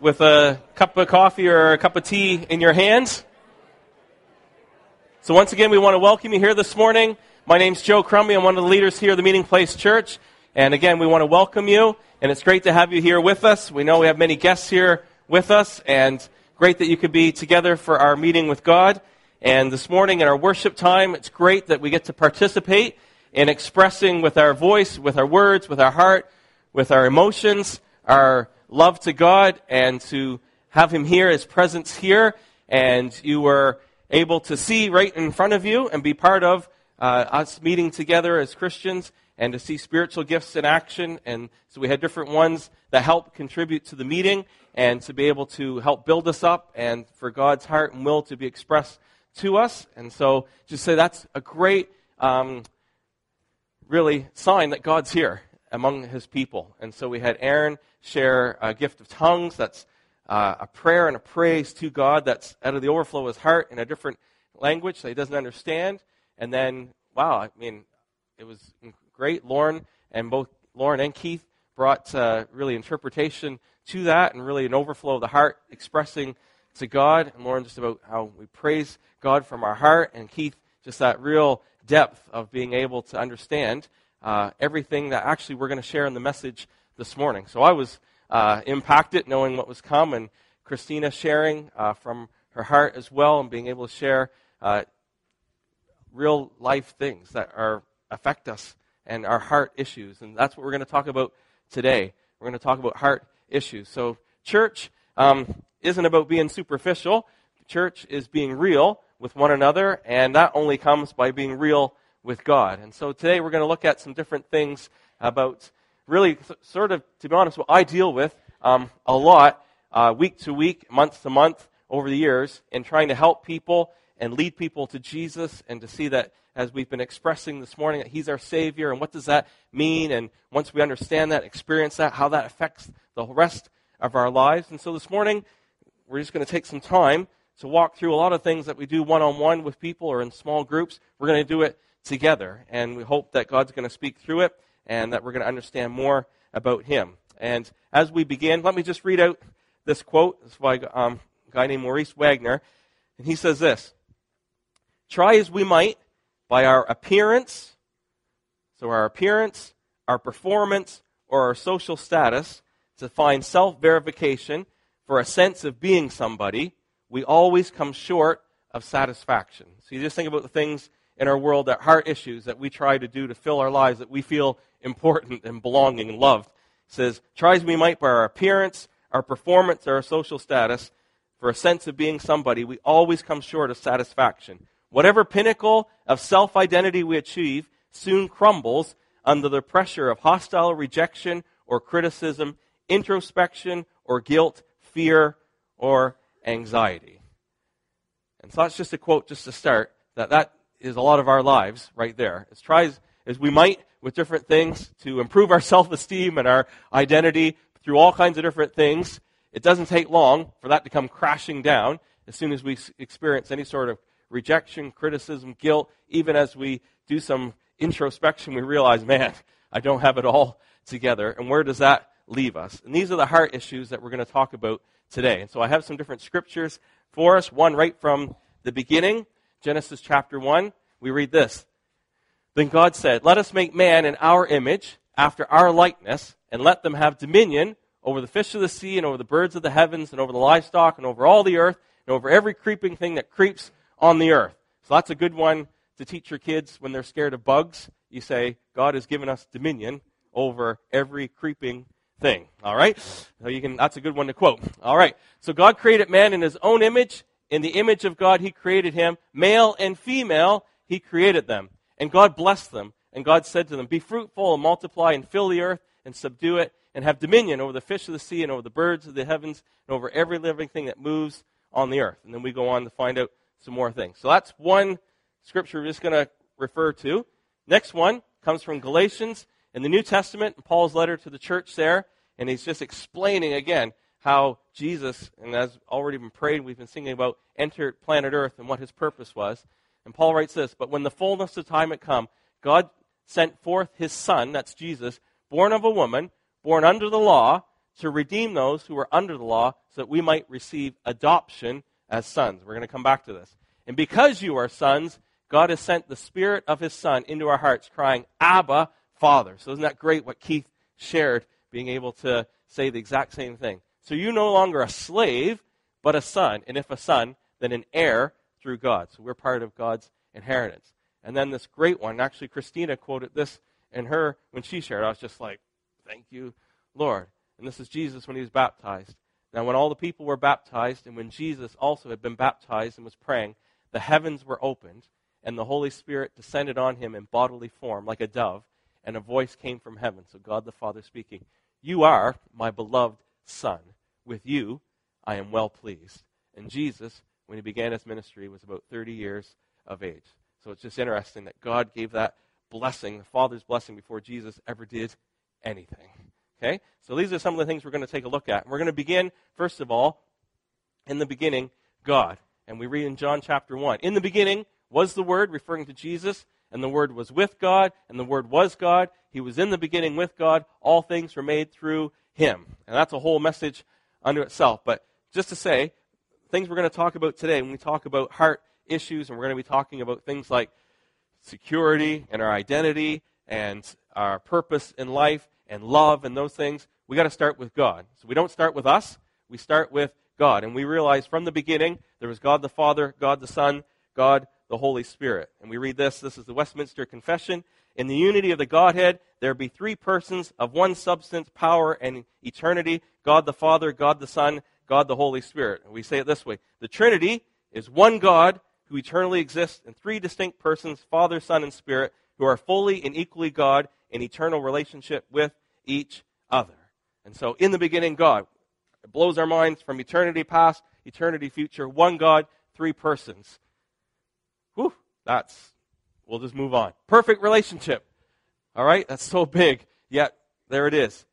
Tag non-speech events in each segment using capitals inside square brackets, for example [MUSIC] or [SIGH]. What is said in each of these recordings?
with a cup of coffee or a cup of tea in your hands. So, once again, we want to welcome you here this morning. My name's Joe Crumby. I'm one of the leaders here at the Meeting Place Church. And again, we want to welcome you, and it's great to have you here with us. We know we have many guests here with us, and great that you could be together for our meeting with God. And this morning in our worship time, it's great that we get to participate in expressing with our voice, with our words, with our heart, with our emotions, our love to God and to have Him here, His presence here, and you were able to see right in front of you and be part of uh, us meeting together as Christians and to see spiritual gifts in action. And so we had different ones that help contribute to the meeting and to be able to help build us up and for God's heart and will to be expressed to us. And so just say that's a great, um, really sign that God's here among his people. And so we had Aaron share a gift of tongues that's uh, a prayer and a praise to God that's out of the overflow of his heart in a different language that he doesn't understand. And then, wow, I mean, it was great. Lauren and both Lauren and Keith brought uh, really interpretation to that and really an overflow of the heart expressing to God. And Lauren just about how we praise God from our heart, and Keith just that real depth of being able to understand uh, everything that actually we're going to share in the message this morning. So I was uh, impacted knowing what was come, and Christina sharing uh, from her heart as well, and being able to share uh, real life things that are affect us and our heart issues. And that's what we're going to talk about today. We're going to talk about heart issues. So church um, isn't about being superficial. Church is being real with one another, and that only comes by being real with God. And so today we're going to look at some different things about really sort of, to be honest, what I deal with um, a lot, uh, week to week, month to month, over the years, in trying to help people and lead people to Jesus and to see that, as we've been expressing this morning, that He's our Savior. And what does that mean? And once we understand that, experience that, how that affects the rest of our lives. And so this morning, we're just going to take some time to walk through a lot of things that we do one on one with people or in small groups. We're going to do it together. And we hope that God's going to speak through it and that we're going to understand more about Him. And as we begin, let me just read out this quote. Is by um, a guy named Maurice Wagner. And he says this Try as we might by our appearance, so our appearance, our performance, or our social status, to find self verification for a sense of being somebody, we always come short of satisfaction. So you just think about the things in our world that heart issues that we try to do to fill our lives that we feel important and belonging and loved. It says, try as we might by our appearance, our performance, or our social status, for a sense of being somebody, we always come short of satisfaction. Whatever pinnacle of self identity we achieve soon crumbles under the pressure of hostile rejection or criticism, introspection or guilt, fear or anxiety. And so that's just a quote just to start that that is a lot of our lives right there. As try as we might with different things to improve our [LAUGHS] self esteem and our identity through all kinds of different things, it doesn't take long for that to come crashing down as soon as we experience any sort of rejection, criticism, guilt. Even as we do some introspection, we realize, man, [LAUGHS] I don't have it all together. And where does that leave us? And these are the heart issues that we're going to talk about today. And so I have some different scriptures for us. One right from the beginning Genesis chapter 1, we read this. Then God said, Let us make man in our image, after our likeness, and let them have dominion over the fish of the sea, and over the birds of the heavens, and over the livestock, and over all the earth, and over every creeping thing that creeps on the earth. So that's a good one to teach your kids when they're scared of bugs. You say, God has given us dominion over every creeping thing. All right? So you can that's a good one to quote. All right. So God created man in his own image. In the image of God, He created him. Male and female, He created them. And God blessed them. And God said to them, Be fruitful and multiply and fill the earth and subdue it and have dominion over the fish of the sea and over the birds of the heavens and over every living thing that moves on the earth. And then we go on to find out some more things. So that's one scripture we're just going to refer to. Next one comes from Galatians in the New Testament, Paul's letter to the church there. And he's just explaining again how Jesus, and as already been prayed, we've been singing about entered planet Earth and what his purpose was. And Paul writes this But when the fullness of time had come, God sent forth his Son, that's Jesus, born of a woman, born under the law, to redeem those who were under the law so that we might receive adoption as sons. We're going to come back to this. And because you are sons, God has sent the Spirit of His Son into our hearts, crying, Abba, Father. So isn't that great what Keith shared, being able to say the exact same thing? So you're no longer a slave, but a son. And if a son, then an heir through God. So we're part of God's inheritance. And then this great one, actually, Christina quoted this in her when she shared. I was just like, thank you, Lord. And this is Jesus when he was baptized. Now, when all the people were baptized, and when Jesus also had been baptized and was praying, the heavens were opened, and the Holy Spirit descended on him in bodily form like a dove, and a voice came from heaven. So God the Father speaking, You are my beloved Son. With you I am well pleased. And Jesus, when he began his ministry, was about 30 years of age. So it's just interesting that God gave that blessing, the Father's blessing, before Jesus ever did anything. Okay? So these are some of the things we're going to take a look at. We're going to begin, first of all, in the beginning, God. And we read in John chapter 1. In the beginning was the Word, referring to Jesus, and the Word was with God, and the Word was God. He was in the beginning with God. All things were made through Him. And that's a whole message unto itself. But just to say, things we're going to talk about today, when we talk about heart issues, and we're going to be talking about things like security and our identity and our purpose in life and love and those things, we got to start with God. So we don't start with us, we start with God. And we realize from the beginning there was God the Father, God the Son, God the Holy Spirit. And we read this this is the Westminster Confession. In the unity of the Godhead, there be three persons of one substance, power, and eternity God the Father, God the Son, God the Holy Spirit. We say it this way The Trinity is one God who eternally exists in three distinct persons Father, Son, and Spirit, who are fully and equally God in eternal relationship with each other. And so, in the beginning, God. It blows our minds from eternity past, eternity future. One God, three persons. Whew, that's, we'll just move on. Perfect relationship. All right, that's so big. Yet, there it is.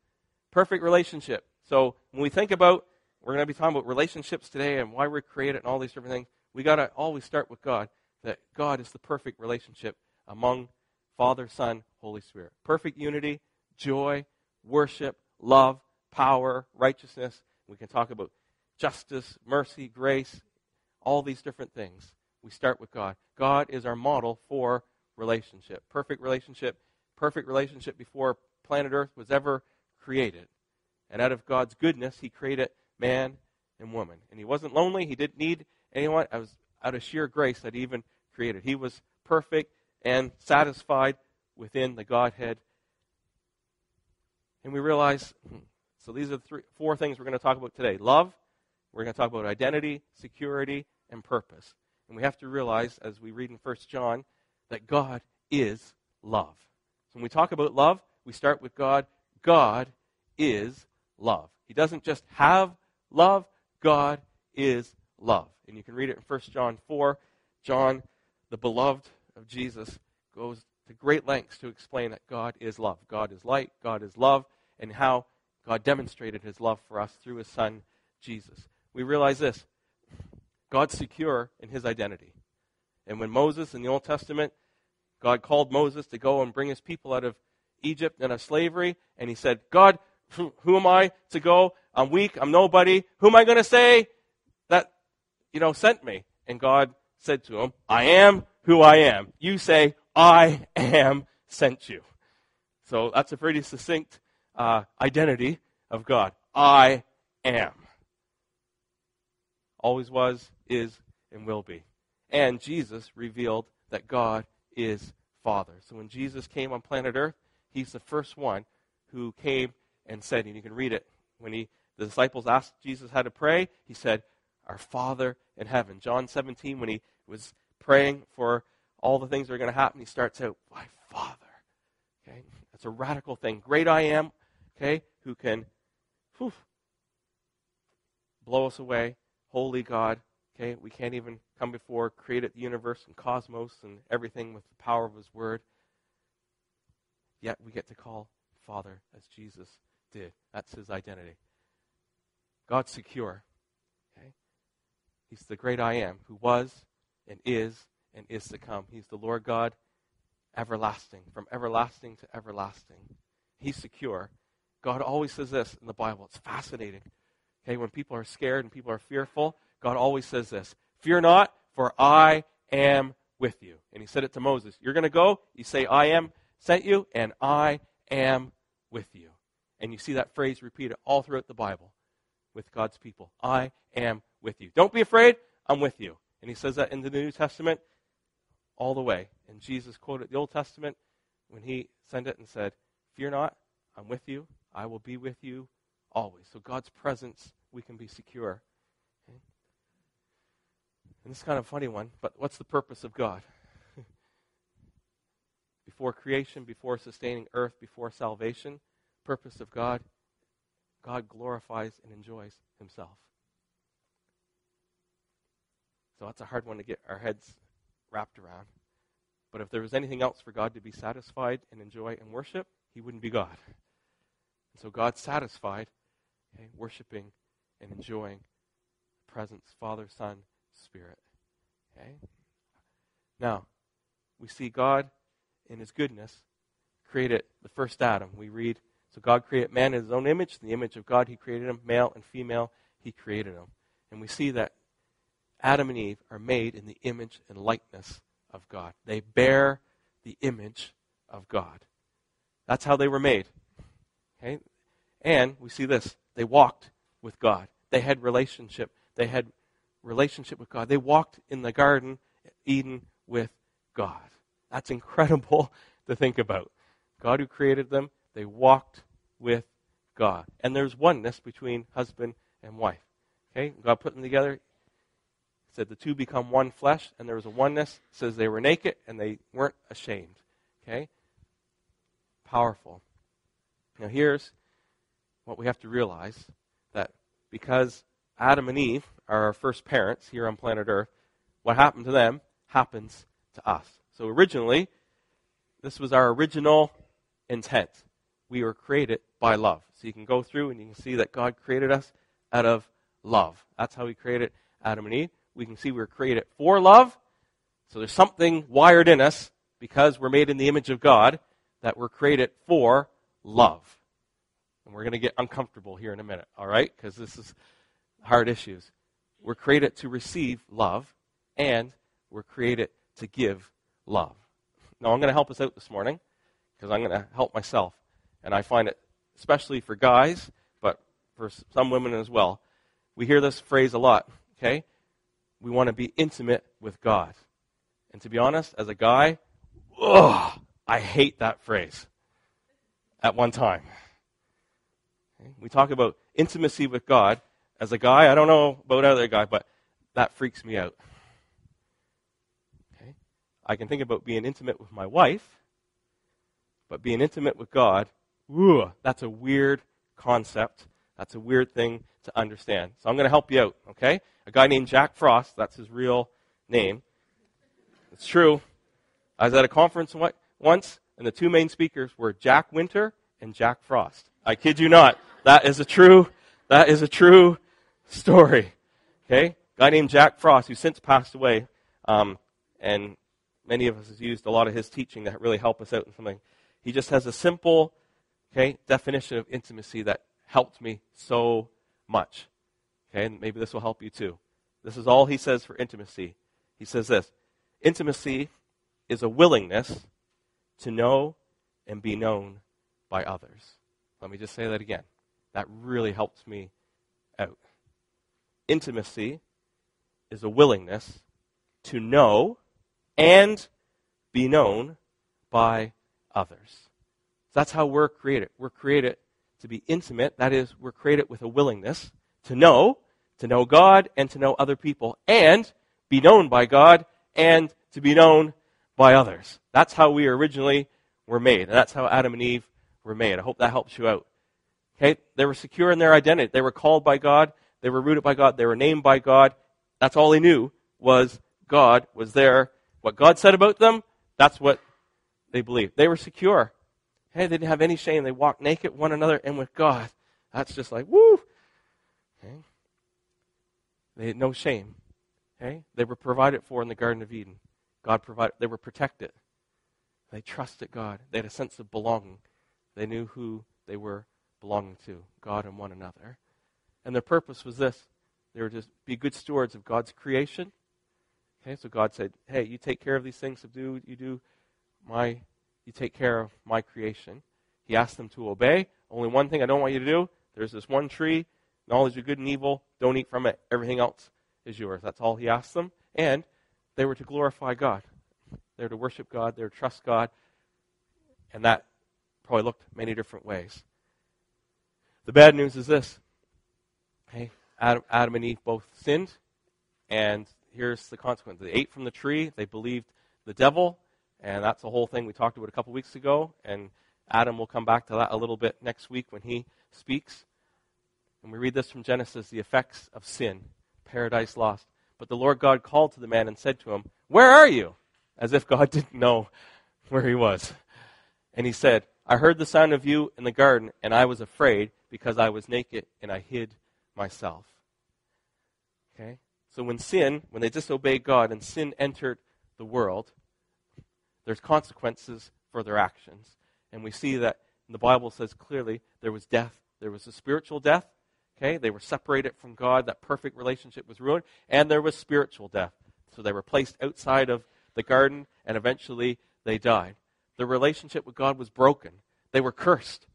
Perfect relationship. So, when we think about, we're going to be talking about relationships today and why we're created and all these different things, we got to always start with God. That God is the perfect relationship among Father, Son, Holy Spirit. Perfect unity, joy, worship, love, power, righteousness. We can talk about justice, mercy, grace, all these different things. We start with God. God is our model for relationship. Perfect relationship, perfect relationship before planet Earth was ever created. And out of God's goodness, He created man and woman. And He wasn't lonely. He didn't need anyone. It was out of sheer grace that He even created. He was perfect and satisfied within the Godhead. And we realize, hmm, so these are the three, four things we're going to talk about today love, we're going to talk about identity, security, and purpose. And we have to realize, as we read in 1 John, that God is love. So when we talk about love, we start with God. God is love. He doesn't just have love, God is love. And you can read it in 1 John 4. John, the beloved of Jesus goes to great lengths to explain that God is love. God is light, God is love, and how God demonstrated his love for us through his son, Jesus. We realize this God's secure in his identity. And when Moses in the Old Testament, God called Moses to go and bring his people out of Egypt and of slavery, and he said, God, who, am I to go? I'm weak, I'm nobody. Who am I going to say that, you know, sent me? And God said to him, I am who I am. You say, I am sent you. So that's a pretty succinct uh, identity of God. I am. Always was, is, and will be. And Jesus revealed that God is Father. So when Jesus came on planet Earth, he's the first one who came and said, and you can read it, when he, the disciples asked Jesus how to pray, he said, Our Father in heaven. John 17, when he was praying for all the things that are going to happen, he starts out, My Father. Okay? That's a radical thing. Great I am, okay, who can whew, blow us away. Holy God. Okay, we can't even come before created the universe and cosmos and everything with the power of his word. Yet we get to call Father as Jesus did. That's his identity. God's secure. Okay? He's the great I am who was and is and is to come. He's the Lord God, everlasting, from everlasting to everlasting. He's secure. God always says this in the Bible. It's fascinating. Okay, when people are scared and people are fearful, God always says this Fear not, for I am with you. And he said it to Moses. You're going to go, you say, I am sent you, and I am with you. And you see that phrase repeated all throughout the Bible with God's people. I am with you. Don't be afraid, I'm with you. And he says that in the New Testament all the way. And Jesus quoted the Old Testament when he sent it and said, Fear not, I'm with you. I will be with you always. So God's presence, we can be secure. Okay? And this is kind of a funny one, but what's the purpose of God? [LAUGHS] before creation, before sustaining earth, before salvation, purpose of God, God glorifies and enjoys himself. So that's a hard one to get our heads wrapped around. But if there was anything else for God to be satisfied and enjoy and worship, he wouldn't be God. And so God's satisfied, okay, worshiping and enjoying the presence, Father, Son, Spirit. Okay? Now, we see God in his goodness created the first Adam. We read, so God created man in his own image. In the image of God, he created him, male and female, he created them. And we see that Adam and Eve are made in the image and likeness of God. They bear the image of God. That's how they were made. Okay? And we see this. They walked with God. They had relationship. They had relationship with God. They walked in the garden Eden with God. That's incredible [LAUGHS] to think about. God who created them, they walked with God. And there's oneness between husband and wife. Okay? God put them together said the two become one flesh, and there was a oneness. Says they were naked and they weren't ashamed. Okay? Powerful. Now here's what we have to realize that because Adam and Eve are our first parents here on planet Earth, what happened to them happens to us. So originally, this was our original intent. We were created by love. So you can go through and you can see that God created us out of love. That's how He created Adam and Eve we can see we were created for love. So there's something wired in us because we're made in the image of God that we're created for love. And we're going to get uncomfortable here in a minute, all right? Because this is hard issues. We're created to receive love, and we're created to give love. Now, I'm going to help us out this morning because I'm going to help myself. And I find it, especially for guys, but for some women as well, we hear this phrase a lot, okay? we want to be intimate with God. And to be honest, as a guy, ugh, I hate that phrase at one time. We talk about intimacy with God. As a guy, I don't know about other guy, but that freaks me out. Okay? I can think about being intimate with my wife, but being intimate with God, ugh, that's a weird concept. That's a weird thing to understand. So I'm going to help you out, okay? A guy named Jack Frost, that's his real name. It's true. I was at a conference once, and the two main speakers were Jack Winter and Jack Frost. I kid you not. That is a true, that is a true story. Okay? A guy named Jack Frost, who since passed away, um, and many of us have used a lot of his teaching that really help us out in something. He just has a simple, okay, definition of intimacy that helped me so much. Okay, and maybe this will help you too. This is all he says for intimacy. He says this Intimacy is a willingness to know and be known by others. Let me just say that again. That really helps me out. Intimacy is a willingness to know and be known by others. That's how we're created. We're created to be intimate. That is, we're created with a willingness to know, to know God and to know other people, and be known by God and to be known by others. That's how we originally were made. And that's how Adam and Eve were made. I hope that helps you out. Okay? They were secure in their identity. They were called by God. They were rooted by God. They were named by God. That's all they knew was God was there. What God said about them, that's what they believed. They were secure. Hey, they didn't have any shame. They walked naked one another and with God. That's just like, woo! Okay? They had no shame. Okay? They were provided for in the Garden of Eden. God provided, they were protected. They trusted God. They had a sense of belonging. They knew who they were belonging to God and one another. And their purpose was this they were to be good stewards of God's creation. Okay, so God said, Hey, you take care of these things, do you do my you take care of my creation. He asked them to obey. Only one thing I don't want you to do. There's this one tree, knowledge of good and evil. Don't eat from it. Everything else is yours. That's all he asked them. And they were to glorify God. They were to worship God. They were to trust God. And that probably looked many different ways. The bad news is this. Adam, Adam and Eve both sinned, and here's the consequence. They ate from the tree, they believed the devil, and that's the whole thing we talked about a couple weeks ago. And Adam will come back to that a little bit next week when he speaks. And we read this from Genesis the effects of sin, paradise lost. But the Lord God called to the man and said to him, Where are you? As if God [LAUGHS] didn't know where he was. And he said, I heard the sound of you in the garden, and I was afraid because I was naked and I hid myself. Okay? So when sin, when they disobeyed God and sin entered the world, there's consequences for their actions. And we see that the Bible says clearly there was death. There was a spiritual death. Okay? They were separated from God. That perfect relationship was ruined. And there was spiritual death. So they were placed outside of the garden and eventually they died. Their relationship with God was broken. They were cursed.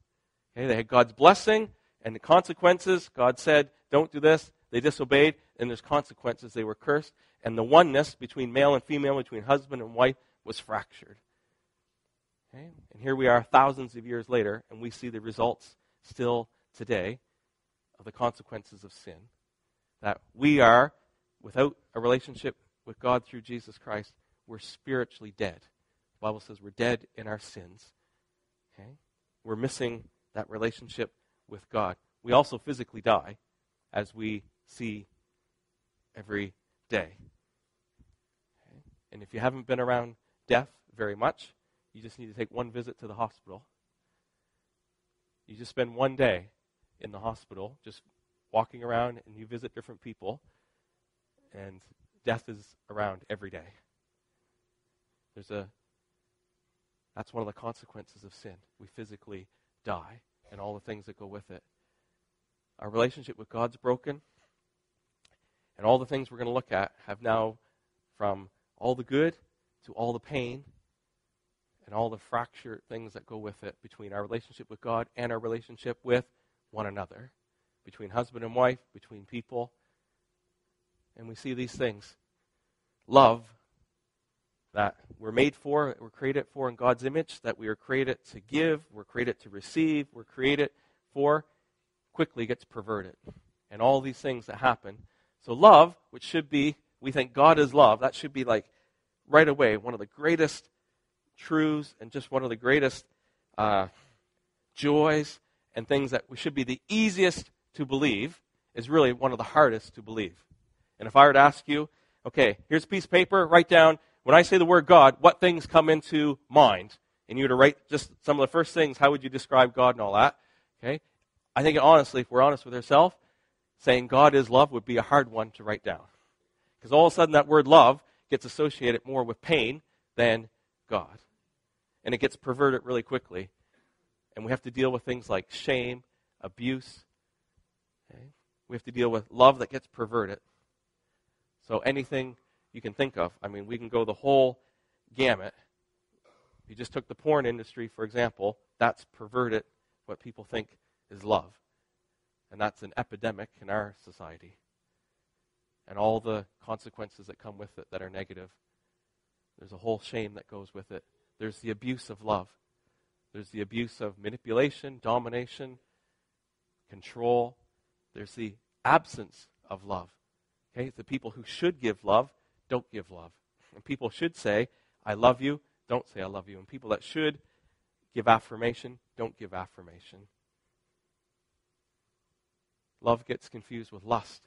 Okay? They had God's blessing and the consequences. God said, don't do this. They disobeyed, and there's consequences. They were cursed. And the oneness between male and female, between husband and wife, was fractured. Okay? And here we are thousands of years later, and we see the results still today of the consequences of sin. That we are, without a relationship with God through Jesus Christ, we're spiritually dead. Bible says we're dead in our sins. Okay? We're missing that relationship with God. We also physically die, as we see every day. Okay? And if you haven't been around death very much, you just need to take one visit to the hospital. You just spend one day in the hospital, just walking around, and you visit different people, and death is around every day. There's a that's one of the consequences of sin. We physically die and all the things that go with it. Our relationship with God's broken, and all the things we're going to look at have now, from all the good to all the pain and all the fractured things that go with it between our relationship with God and our relationship with one another, between husband and wife, between people. And we see these things. Love that we're made for, we're created for in God's image, that we are created to give, we're created to receive, we're created for, quickly gets perverted. And all these things that happen. So, love, which should be, we think God is love, that should be like right away one of the greatest truths and just one of the greatest uh, joys and things that we should be the easiest to believe is really one of the hardest to believe. And if I were to ask you, okay, here's a piece of paper, write down, when I say the word God, what things come into mind? And you were to write just some of the first things, how would you describe God and all that? Okay? I think honestly, if we're honest with ourselves, saying God is love would be a hard one to write down. Because all of a sudden that word love gets associated more with pain than God. And it gets perverted really quickly. And we have to deal with things like shame, abuse. Okay? We have to deal with love that gets perverted. So anything you can think of. I mean, we can go the whole gamut. You just took the porn industry, for example, that's perverted what people think is love. And that's an epidemic in our society. And all the consequences that come with it that are negative. There's a whole shame that goes with it. There's the abuse of love. There's the abuse of manipulation, domination, control. There's the absence of love. Okay? The people who should give love don't give love. And people should say, I love you, don't say I love you. And people that should give affirmation don't give affirmation. Love gets confused with lust.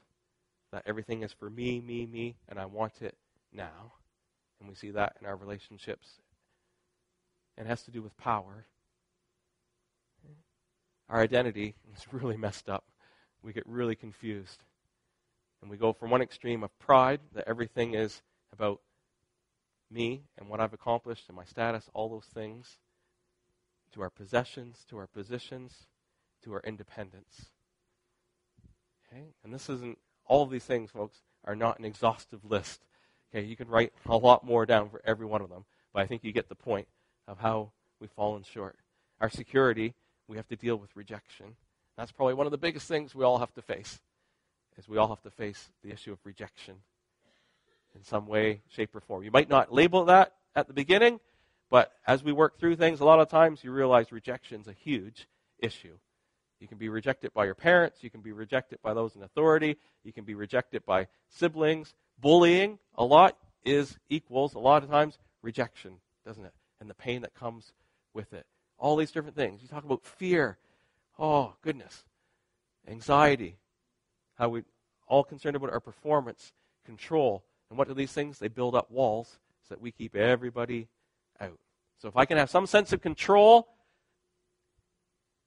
That everything is for me, me, me, and I want it now. And we see that in our relationships. And it has to do with power. Our identity is [LAUGHS] really messed up. We get really confused. And we go from one extreme of pride, that everything is about me and what I've accomplished and my status, all those things, to our possessions, to our positions, to our independence. Okay? And this isn't, all of these things, folks, are not an exhaustive list. Okay, you can write a lot more down for every one of them, but I think you get the point of how we've fallen short. Our security, we have to deal with rejection. That's probably one of the biggest things we all have to face, is we all have to face the issue of rejection in some way, shape, or form. You might not label that at the beginning, but as we work through things, a lot of times you realize rejection is a huge issue. You can be rejected by your parents. You can be rejected by those in authority. You can be rejected by siblings. Bullying, a lot, is equals, a lot of times, rejection, doesn't it? And the pain that comes with it. All these different things. You talk about fear. Oh, goodness. Anxiety. How we all concerned about our performance, control. And what do these things? They build up walls so that we keep everybody out. So if I can have some sense of control,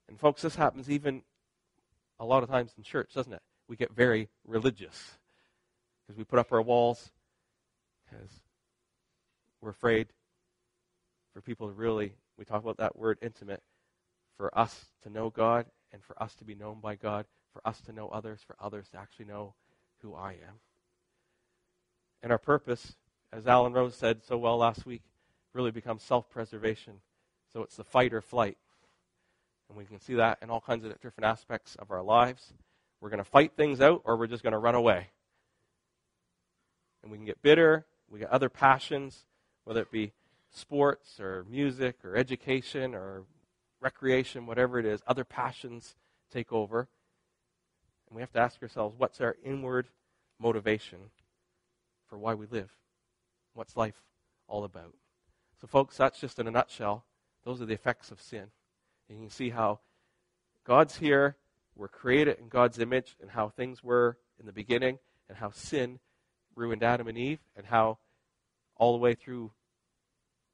and folks, this happens even a lot of times in church, doesn't it? We get very religious because we put up our walls because we're afraid for people to really, we talk about that word intimate, for us to know God and for us to be known by God, for us to know others, for others to actually know who I am. And our purpose, as Alan Rose said so well last week, really becomes self preservation. So it's the fight or flight. And we can see that in all kinds of different aspects of our lives. We're going to fight things out or we're just going to run away. And we can get bitter. We get other passions, whether it be sports or music or education or recreation, whatever it is. Other passions take over. And we have to ask ourselves what's our inward motivation for why we live? What's life all about? So, folks, that's just in a nutshell. Those are the effects of sin. And you can see how God's here, we're created in God's image, and how things were in the beginning, and how sin ruined Adam and Eve, and how all the way through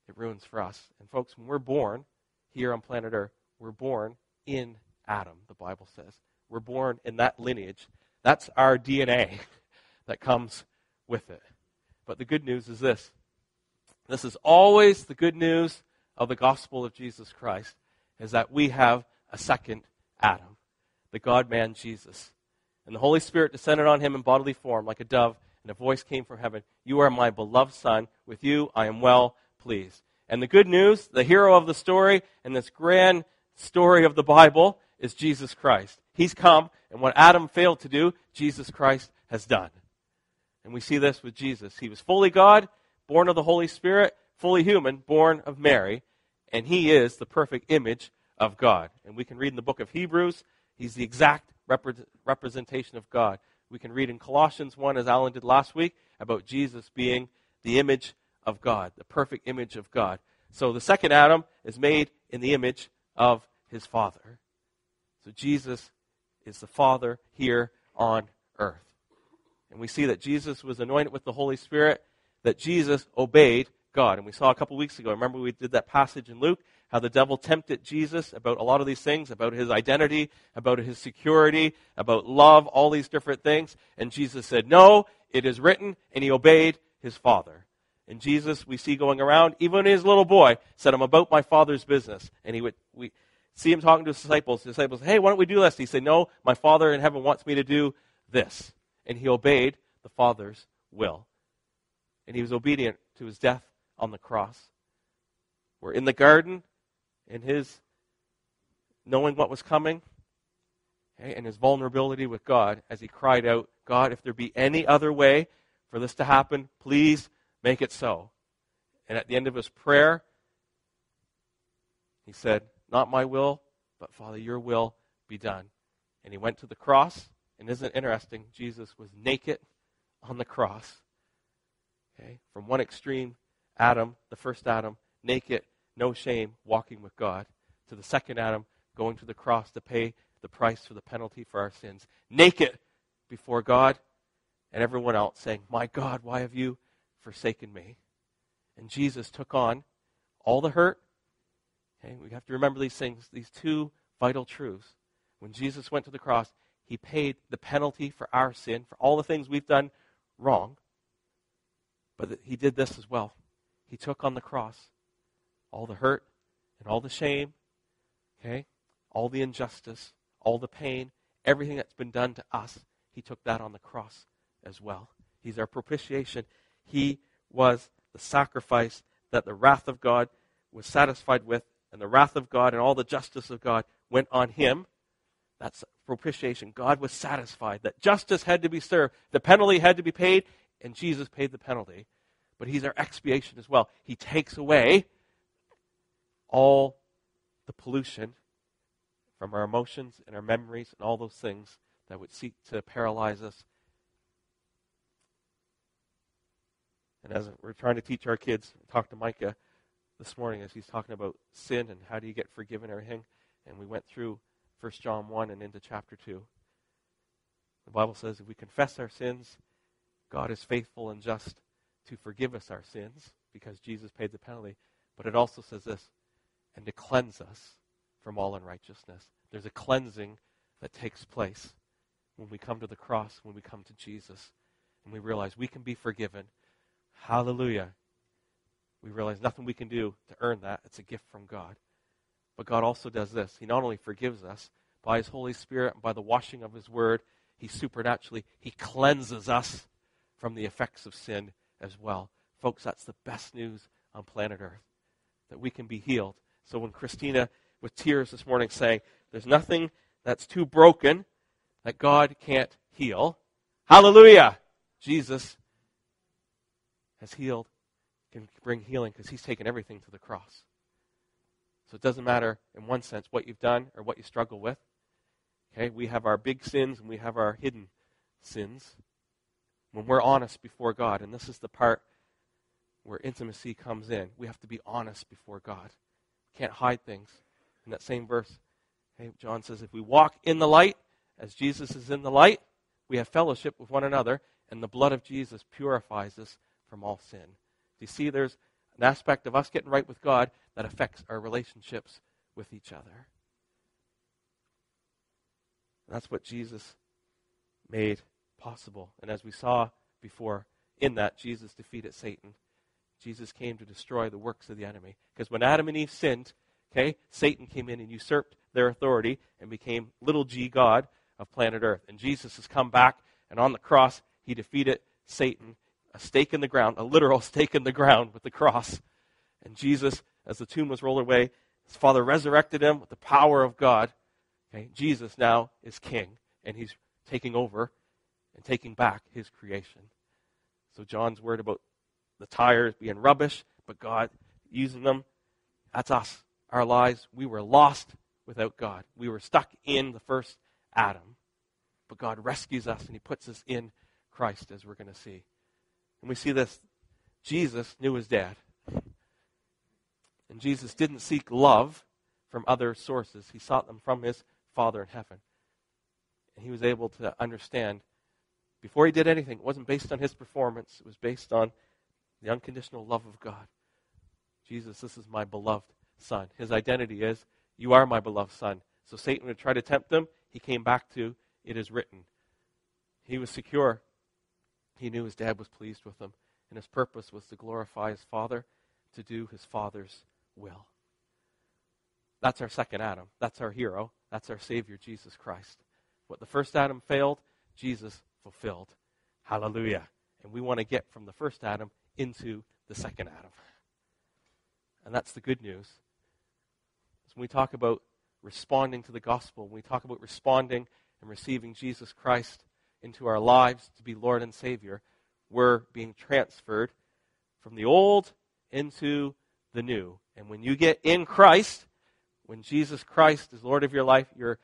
it ruins for us. And folks, when we're born here on planet Earth, we're born in Adam, the Bible says. We're born in that lineage. That's our DNA [LAUGHS] that comes with it. But the good news is this this is always the good news of the gospel of Jesus Christ is that we have a second Adam, the God man Jesus. And the Holy Spirit descended on him in bodily form like a dove, and a voice came from heaven You are my beloved Son. With you I am well pleased. And the good news, the hero of the story, and this grand story of the Bible is Jesus Christ. He's come, and what Adam failed to do, Jesus Christ has done. And we see this with Jesus. He was fully God, born of the Holy Spirit, fully human, born of Mary and he is the perfect image of God. And we can read in the book of Hebrews, he's the exact representation of God. We can read in Colossians 1, as Alan did last week, about Jesus being the image of God, the perfect image of God. So the second Adam is made in the image of his Father. So Jesus is the Father here on earth. And we see that Jesus was anointed with the Holy Spirit, that Jesus obeyed God. And we saw a couple weeks ago, remember we did that passage in Luke, how the devil tempted Jesus about a lot of these things, about his identity, about his security, about love, all these different things. And Jesus said, No, it is written, and he obeyed his Father. And Jesus, we see going around, even his little boy said, I'm about my Father's business. And he would, we see him talking to his disciples. The disciples, hey, why don't we do this? He said, No, my Father in heaven wants me to do this. And he obeyed the Father's will. And he was obedient to his death on the cross. We're in the garden in his knowing what was coming and his vulnerability with God as he cried out, God, if there be any other way for this to happen, please make it so. And at the end of his prayer, he said, Not my will, but Father, your will be done. And he went to the cross. And isn't it interesting? Jesus was naked on the cross. Okay? From one extreme Adam, the first Adam, naked, no shame, walking with God, to the second Adam, going to the cross to pay the price for the penalty for our sins, naked before God and everyone else, saying, My God, why have you forsaken me? And Jesus took on all the hurt. Okay, we have to remember these things, these two vital truths. When Jesus went to the cross, he paid the penalty for our sin, for all the things we've done wrong. But he did this as well. He took on the cross all the hurt and all the shame, okay? All the injustice, all the pain, everything that's been done to us, he took that on the cross as well. He's our propitiation. He was the sacrifice that the wrath of God was satisfied with, and the wrath of God and all the justice of God went on him. That's propitiation. God was satisfied that justice had to be served, the penalty had to be paid, and Jesus paid the penalty. But he's our expiation as well. He takes away all the pollution from our emotions and our memories and all those things that would seek to paralyze us. And as we're trying to teach our kids, talk to Micah this morning as he's talking about sin and how do you get forgiven everything. And we went through 1 John 1 and into chapter 2. The Bible says if we confess our sins, God is faithful and just to forgive us our sins because Jesus paid the penalty. But it also says this and to cleanse us from all unrighteousness. There's a cleansing that takes place when we come to the cross, when we come to Jesus, and we realize we can be forgiven. Hallelujah. We realize nothing we can do to earn that. It's a gift from God. But God also does this. He not only forgives us by his Holy Spirit and by the washing of his word, he supernaturally he cleanses us from the effects of sin as well. Folks, that's the best news on planet Earth. That we can be healed. So when Christina with tears this morning saying, There's nothing that's too broken that God can't heal. Hallelujah! Jesus has healed, can bring healing because he's taken everything to the cross. So it doesn't matter, in one sense, what you've done or what you struggle with. Okay, we have our big sins and we have our hidden sins. When we're honest before God, and this is the part where intimacy comes in, we have to be honest before God. We Can't hide things in that same verse, John says, if we walk in the light, as Jesus is in the light, we have fellowship with one another, and the blood of Jesus purifies us from all sin. You see there's an aspect of us getting right with God that affects our relationships with each other? that's what Jesus made possible. And as we saw before, in that, Jesus defeated Satan. Jesus came to destroy the works of the enemy. Because when Adam and Eve sinned, Okay? Satan came in and usurped their authority and became little g God of planet Earth. And Jesus has come back, and on the cross, he defeated Satan, a stake in the ground, a literal [LAUGHS] stake in the ground with the cross. And Jesus, as the tomb was rolled away, his Father resurrected him with the power of God. Okay? Jesus now is king, and he's taking over and taking back his creation. So John's word about the tires being rubbish, but God using them, that's us our lives, we were lost without God. We were stuck in the first Adam. But God rescues us and He puts us in Christ, as we're going to see. And we see this Jesus knew his dad. And Jesus didn't seek love from other sources, He sought them from His Father in heaven. And He was able to understand before He did anything, it wasn't based on His performance, it was based on the unconditional love of God. Jesus, this is my beloved son. His identity is, You are my beloved son. So Satan would try to tempt him. He came back to, It is written. He was secure. He knew his dad was pleased with him. And his purpose was to glorify his father, to do his father's will. That's our second Adam. That's our hero. That's our Savior, Jesus Christ. What the first Adam failed, Jesus fulfilled. Hallelujah. And we want to get from the first Adam into the second Adam. And that's the good news when we talk about responding to the gospel, when we talk about responding and receiving Jesus Christ into our lives to be Lord and Savior, we're being transferred from the old into the new. And when you get in Christ, when Jesus Christ is Lord of your life, you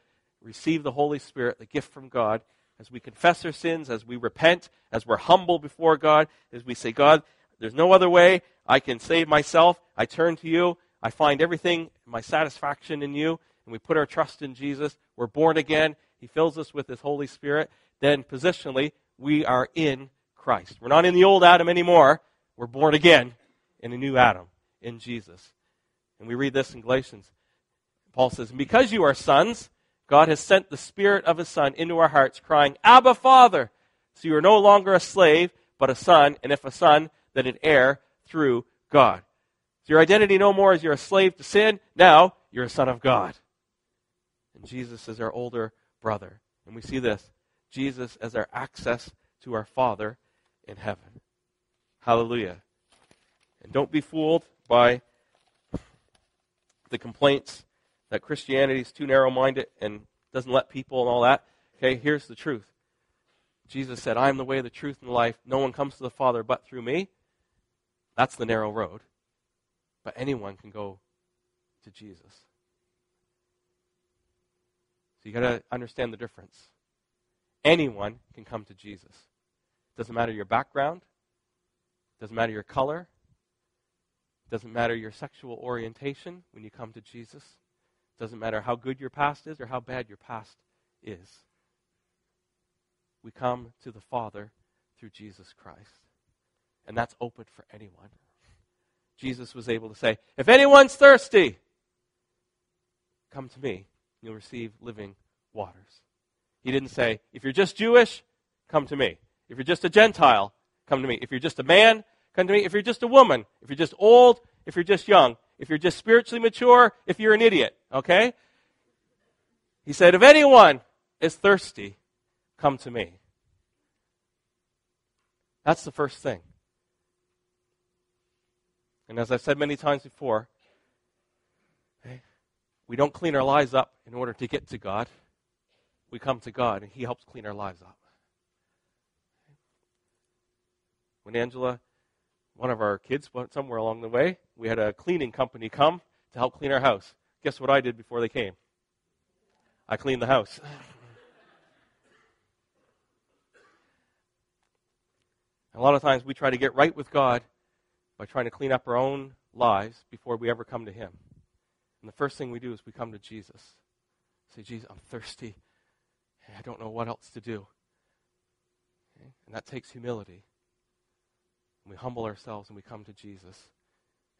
receive the Holy Spirit, the gift from God. As we confess our sins, as we repent, as we're humble before God, as we say, God, there's no other way I can save myself. I turn to you. I find everything, my satisfaction in you, and we put our trust in Jesus. We're born again. He fills us with His Holy Spirit. Then, positionally, we are in Christ. We're not in the old Adam anymore. We're born again in a new Adam, in Jesus. And we read this in Galatians. Paul says, Because you are sons, God has sent the Spirit of His Son into our hearts, crying, Abba, Father! So you are no longer a slave, but a son, and if a son, then an heir through God. So your identity no more is you're a slave to sin. Now you're a son of God. and Jesus as our older brother. And we see this Jesus as our access to our Father in heaven. Hallelujah. And don't be fooled by the complaints that Christianity is too narrow minded and doesn't let people and all that. Okay, here's the truth Jesus said, I am the way, the truth, and the life. No one comes to the Father but through me. That's the narrow road. But anyone can go to Jesus. So you got to understand the difference. Anyone can come to Jesus. Doesn't matter your background, doesn't matter your color, doesn't matter your sexual orientation when you come to Jesus. Doesn't matter how good your past is or how bad your past is. We come to the Father through Jesus Christ. And that's open for anyone. Jesus was able to say, If anyone's thirsty, come to me. You'll receive living waters. He didn't say, If you're just Jewish, come to me. If you're just a Gentile, come to me. If you're just a man, come to me. If you're just a woman, if you're just old, if you're just young, if you're just spiritually mature, if you're an idiot, okay? He said, If anyone is thirsty, come to me. That's the first thing. And as I've said many times before, we don't clean our lives up in order to get to God. We come to God, and He helps clean our lives up. When Angela, one of our kids, went somewhere along the way, we had a cleaning company come to help clean our house. Guess what I did before they came? I cleaned the house. [LAUGHS] a lot of times we try to get right with God by trying to clean up our own lives before we ever come to Him. And the first thing we do is we come to Jesus. Say, Jesus, I'm thirsty. I don't know what else to do. Okay? And that takes humility. And we humble ourselves and we come to Jesus.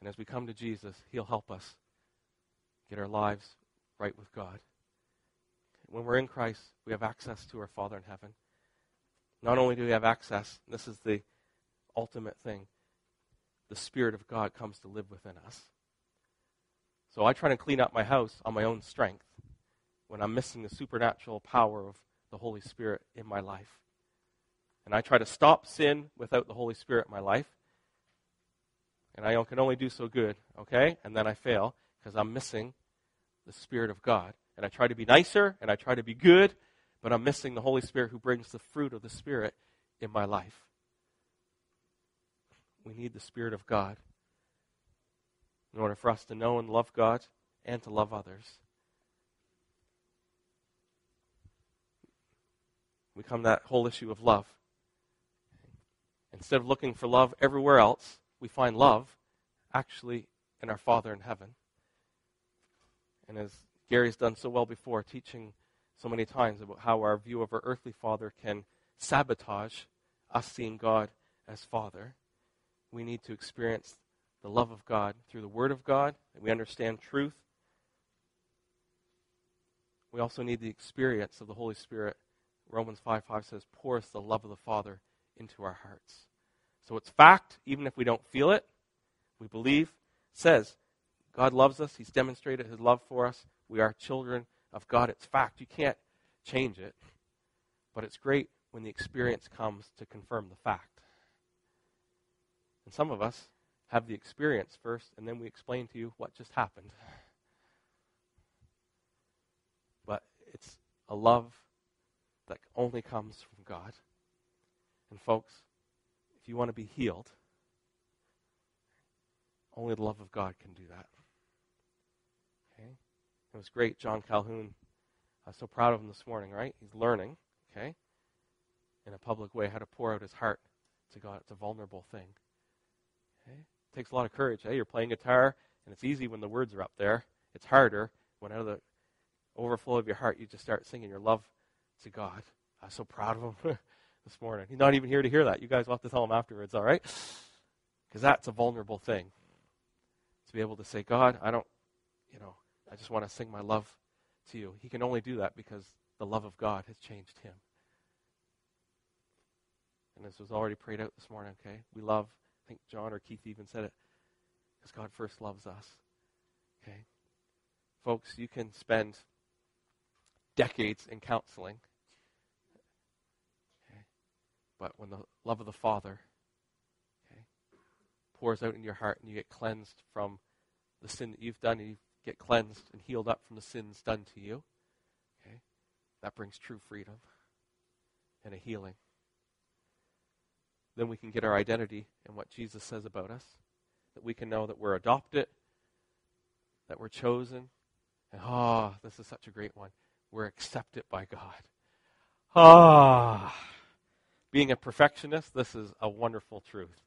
And as we come to Jesus, He'll help us get our lives right with God. When we're in Christ, we have access to our Father in heaven. Not only do we have access, this is the ultimate thing, the Spirit of God comes to live within us. So I try to clean up my house on my own strength when I'm missing the supernatural power of the Holy Spirit in my life. And I try to stop sin without the Holy Spirit in my life. And I can only do so good, okay? And then I fail because I'm missing the Spirit of God. And I try to be nicer and I try to be good, but I'm missing the Holy Spirit who brings the fruit of the Spirit in my life. We need the Spirit of God in order for us to know and love God and to love others. We come to that whole issue of love. Instead of looking for love everywhere else, we find love actually in our Father in heaven. And as Gary's done so well before, teaching so many times about how our view of our earthly father can sabotage us seeing God as Father we need to experience the love of God through the Word of God, that we understand truth. We also need the experience of the Holy Spirit. Romans 5 5 says, pours the love of the Father into our hearts. So it's fact, even if we don't feel it, we believe, says God loves us. He's demonstrated his love for us. We are children of God. It's fact. You can't change it. But it's great when the experience comes to confirm the fact. And some of us have the experience first, and then we explain to you what just happened. But it's a love that only comes from God. And, folks, if you want to be healed, only the love of God can do that. Okay? It was great. John Calhoun, I was so proud of him this morning, right? He's learning, okay, in a public way how to pour out his heart to God. It's a vulnerable thing. Okay? Takes a lot of courage. Hey, you're playing guitar, and it's easy when the words are up there. It's harder when out of the overflow of your heart, you just start singing your love to God. I'm so proud of him [LAUGHS] this morning. He's not even here to hear that. You guys will have to tell him afterwards, all right? Because that's a vulnerable thing. To be able to say, God, I don't, you know, I just want to sing my love to you. He can only do that because the love of God has changed him. And this was already prayed out this morning, okay? We love think John or Keith even said it. Because God first loves us. Okay? Folks, you can spend decades in counseling. Okay. But when the love of the Father okay, pours out in your heart and you get cleansed from the sin that you've done and you get cleansed and healed up from the sins done to you, okay, that brings true freedom and a healing. Then we can get our identity and what Jesus says about us. That we can know that we're adopted, that we're chosen. And oh, this is such a great one. We're accepted by God. Ah. Being a perfectionist, this is a wonderful truth.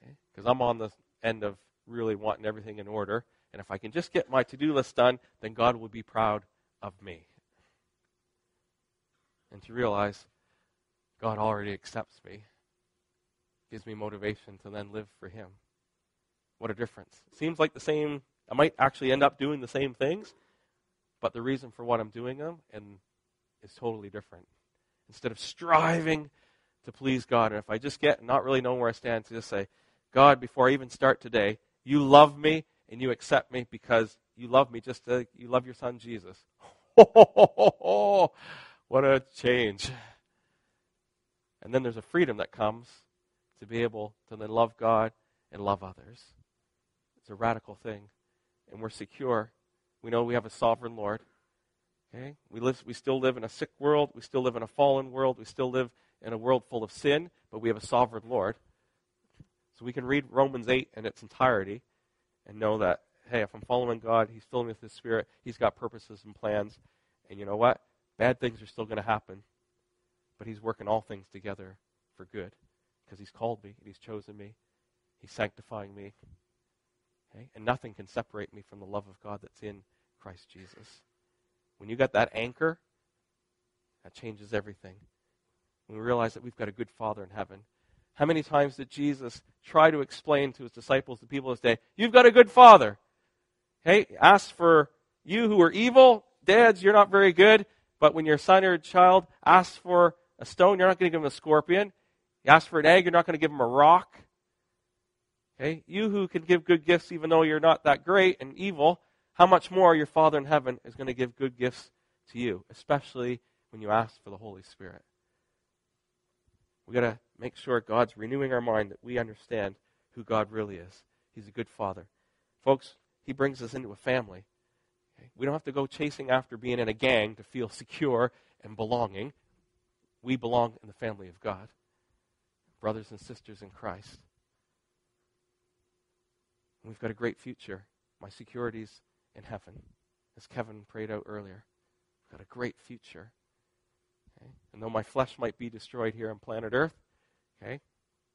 Because okay? I'm on the end of really wanting everything in order. And if I can just get my to do list done, then God will be proud of me. And to realize God already accepts me gives me motivation to then live for Him. What a difference. Seems like the same, I might actually end up doing the same things, but the reason for what I'm doing them and is totally different. Instead of striving to please God, and if I just get not really knowing where I stand, to just say, God, before I even start today, you love me and you accept me because you love me just as you love your son Jesus. [LAUGHS] what a change. And then there's a freedom that comes to be able to then love God and love others. It's a radical thing. And we're secure. We know we have a sovereign Lord. Okay? We, live, we still live in a sick world. We still live in a fallen world. We still live in a world full of sin, but we have a sovereign Lord. So we can read Romans 8 in its entirety and know that, hey, if I'm following God, He's filling me with His Spirit, He's got purposes and plans. And you know what? Bad things are still going to happen, but He's working all things together for good because He's called me and He's chosen me. He's sanctifying me. Okay? And nothing can separate me from the love of God that's in Christ Jesus. When you got that anchor, that changes everything. When we realize that we've got a good Father in heaven how many times did Jesus try to explain to his disciples, the people of his day, you've got a good father? Hey, ask for you who are evil. Dads, you're not very good. But when your son or child asks for a stone, you're not going to give him a scorpion. You ask for an egg, you're not going to give him a rock. Okay? You who can give good gifts even though you're not that great and evil, how much more your Father in heaven is going to give good gifts to you, especially when you ask for the Holy Spirit. We've got to make sure God's renewing our mind that we understand who God really is. He's a good father. Folks, He brings us into a family. Okay? We don't have to go chasing after being in a gang to feel [LAUGHS] secure and belonging. We belong in the family of God, brothers and sisters in Christ. we've got a great future. My security's in heaven, as Kevin prayed out earlier. We've got a great future. Okay? And though my flesh might be destroyed here on planet Earth, okay,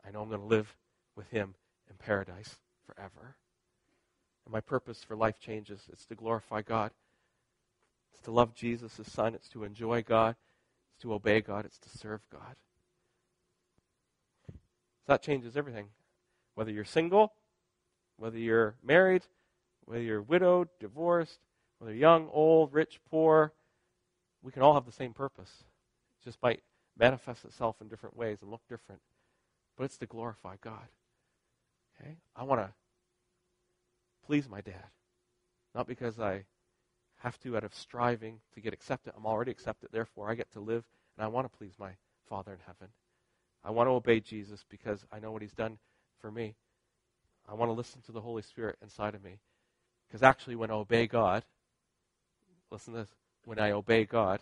I know I'm going to live with Him in paradise forever. And my purpose for life changes. It's to glorify God. It's to love Jesus, Son. It's to enjoy God. It's to obey God. It's to serve God. So that changes everything. Whether you're single, whether you're married, whether you're widowed, divorced, whether young, old, rich, poor, we can all have the same purpose It just might manifest itself in different ways and look different. But it's to glorify God. Okay? I want to please my dad. Not because I have to out of striving to get accepted. I'm already accepted, therefore I get to live and I want to please my Father in heaven. I want to obey Jesus because I know what he's done for me. I want to listen to the Holy Spirit inside of me. Because actually, when I obey God, listen to this, when I obey God,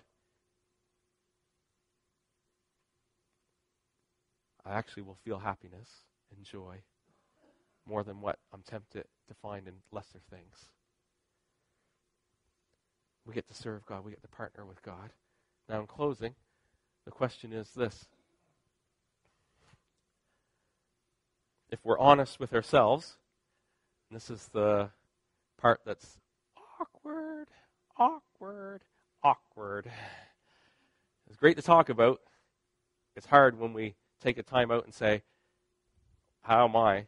I actually will feel happiness and joy more than what I'm tempted to find in lesser things. We get to serve God, we get to partner with God. Now, in closing, the question is this If we're honest with ourselves, this is the part that's awkward, awkward, awkward. It's great to talk about. It's hard when we take a time out and say, How am I?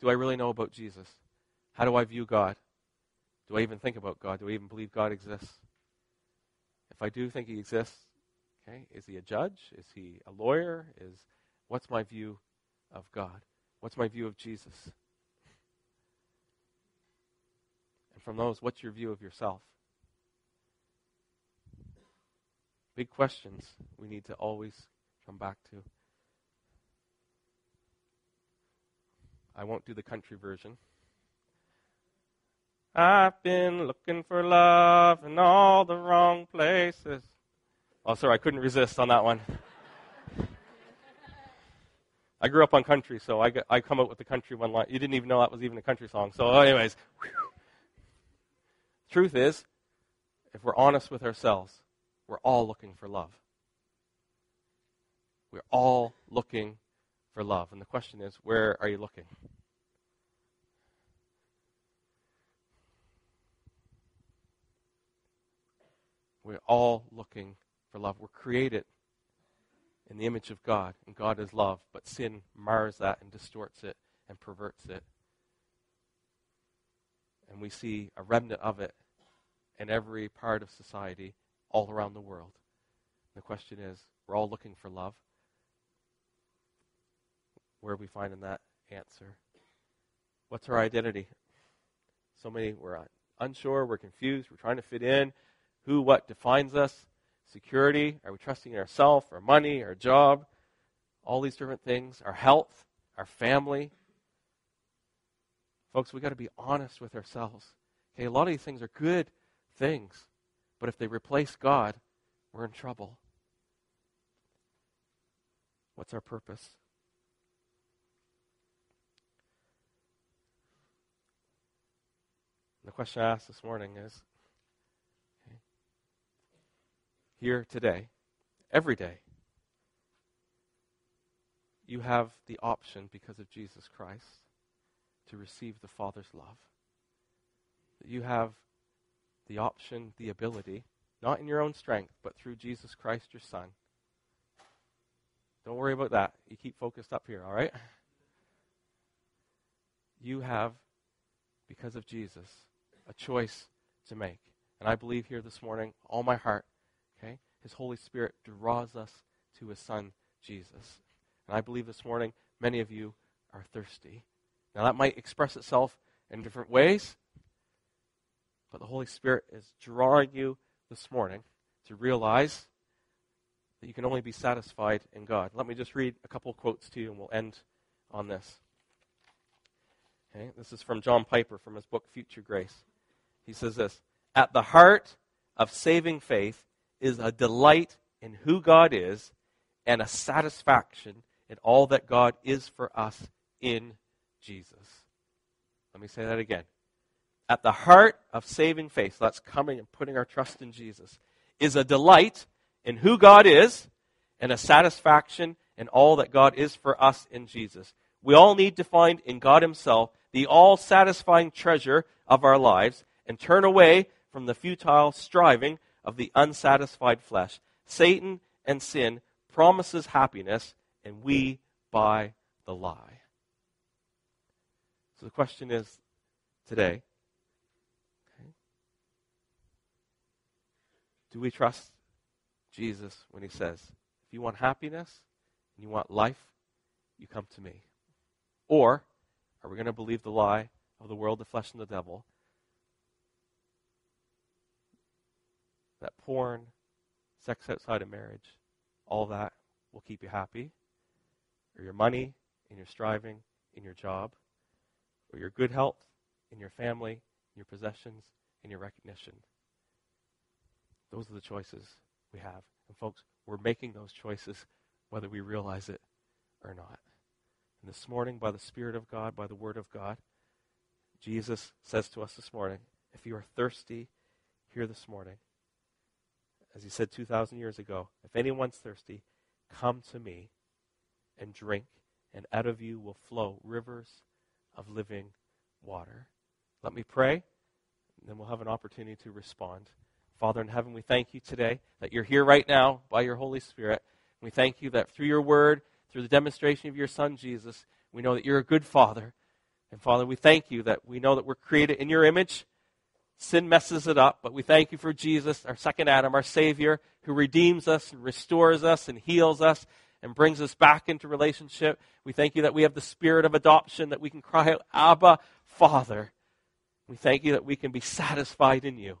Do I really know about Jesus? How do I view God? Do I even think about God? Do I even believe God exists? If I do think he exists, okay, is he a judge? Is he a lawyer? Is what's my view of God? What's my view of Jesus? And from those, what's your view of yourself? Big questions we need to always come back to. I won't do the country version. I've been looking for love in all the wrong places. Oh, sorry, I couldn't resist on that one. I grew up on country, so I, I come up with the country one line. You didn't even know that was even a country song. So, anyways, whew. truth is, if we're honest with ourselves, we're all looking for love. We're all looking for love. And the question is, where are you looking? We're all looking for love. We're created in the image of God, and God is love, but sin mars that and distorts it and perverts it. And we see a remnant of it in every part of society all around the world. And the question is we're all looking for love. Where are we finding that answer? What's our identity? So many, we're unsure, we're confused, we're trying to fit in. Who, what defines us? Security? Are we trusting in ourselves, our money, our job? All these different things. Our health, our family. Folks, we've got to be honest with ourselves. Okay, a lot of these things are good things, but if they replace God, we're in trouble. What's our purpose? The question I asked this morning is okay, here today, every day, you have the option because of Jesus Christ to receive the Father's love. You have the option, the ability, not in your own strength, but through Jesus Christ, your Son. Don't worry about that. You keep focused up here, all right? You have, because of Jesus, a choice to make. And I believe here this morning, all my heart, okay, His Holy Spirit draws us to His Son, Jesus. And I believe this morning, many of you are thirsty. Now, that might express itself in different ways, but the Holy Spirit is drawing you this morning to realize that you can only be satisfied in God. Let me just read a couple quotes to you, and we'll end on this. Okay, this is from John Piper from his book Future Grace. He says this At the heart of saving faith is a delight in who God is and a satisfaction in all that God is for us in Jesus. Let me say that again. At the heart of saving faith, that's coming and putting our trust in Jesus, is a delight in who God is and a satisfaction in all that God is for us in Jesus. We all need to find in God Himself the all satisfying treasure of our lives and turn away from the futile striving of the unsatisfied flesh. Satan and sin promises happiness, and we buy the lie. So the question is today okay, do we trust Jesus when he says, if you want happiness and you want life, you come to me? Or are we going to believe the lie of the world, the flesh, and the devil that porn, sex outside of marriage, all that will keep you happy, or your money, in your striving, in your job, or your good health, in your family, in your possessions, in your recognition. Those are the choices we have. And folks, we're making those choices whether we realize it or not. And this morning, by the Spirit of God, by the Word of God, Jesus says to us this morning, if you are thirsty, here this morning, as he said 2,000 years ago, if anyone's thirsty, come to me and drink, and out of you will flow rivers of living water. Let me pray, and then we'll have an opportunity to respond. Father in heaven, we thank you today that you're here right now by your Holy Spirit. We thank you that through your word, through the demonstration of your Son, Jesus, we know that you're a good Father. And Father, we thank you that we know that we're created in your image Sin messes it up, but we thank you for Jesus, our second Adam, our Savior, who redeems us and restores us and heals us and brings us back into relationship. We thank you that we have the spirit of adoption, that we can cry out, Abba, Father. We thank you that we can be satisfied in you.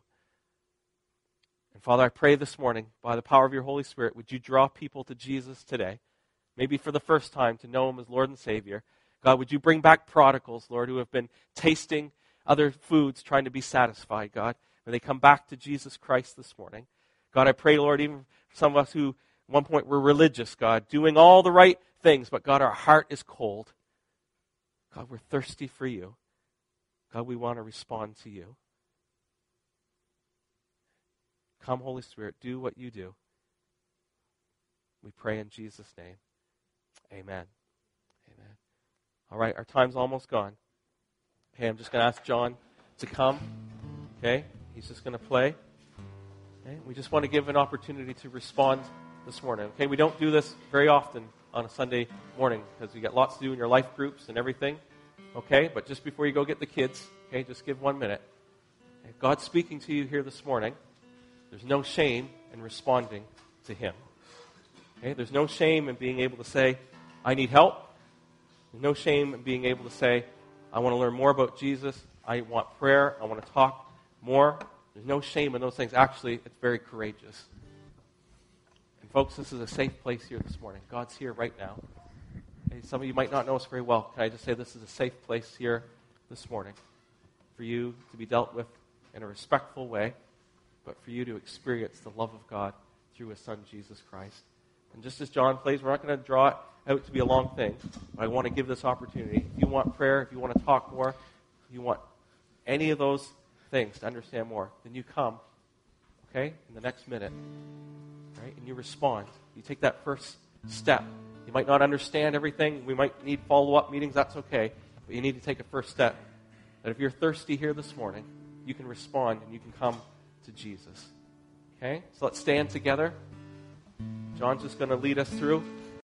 And Father, I pray this morning, by the power of your Holy Spirit, would you draw people to Jesus today, maybe for the first time, to know him as Lord and Savior. God, would you bring back prodigals, Lord, who have been tasting other foods, trying to be satisfied, God. When they come back to Jesus Christ this morning. God, I pray, Lord, even for some of us who at one point were religious, God, doing all the right things, but God, our heart is cold. God, we're thirsty for you. God, we want to respond to you. Come, Holy Spirit, do what you do. We pray in Jesus' name. Amen. Amen. All right, our time's almost gone. Okay, I'm just going to ask John to come. Okay, he's just going to play. Okay, we just want to give an opportunity to respond this morning. Okay, we don't do this very often on a Sunday morning because you got lots to do in your life groups and everything. Okay, but just before you go get the kids, okay, just give one minute. Okay, God's speaking to you here this morning. There's no shame in responding to Him. Okay, there's no shame in being able to say, I need help. There's no shame in being able to say, I want to learn more about Jesus. I want prayer. I want to talk more. There's no shame in those things. Actually, it's very courageous. And, folks, this is a safe place here this morning. God's here right now. Some of you might not know us very well. Can I just say this is a safe place here this morning for you to be dealt with in a respectful way, but for you to experience the love of God through His Son, Jesus Christ. And just as John plays, we're not going to draw it out to be a long thing. But I want to give this opportunity. If you want prayer, if you want to talk more, if you want any of those things to understand more, then you come, okay, in the next minute, right? And you respond. You take that first step. You might not understand everything. We might need follow up meetings. That's okay. But you need to take a first step. That if you're thirsty here this morning, you can respond and you can come to Jesus. Okay? So let's stand together. John's just going to lead us through.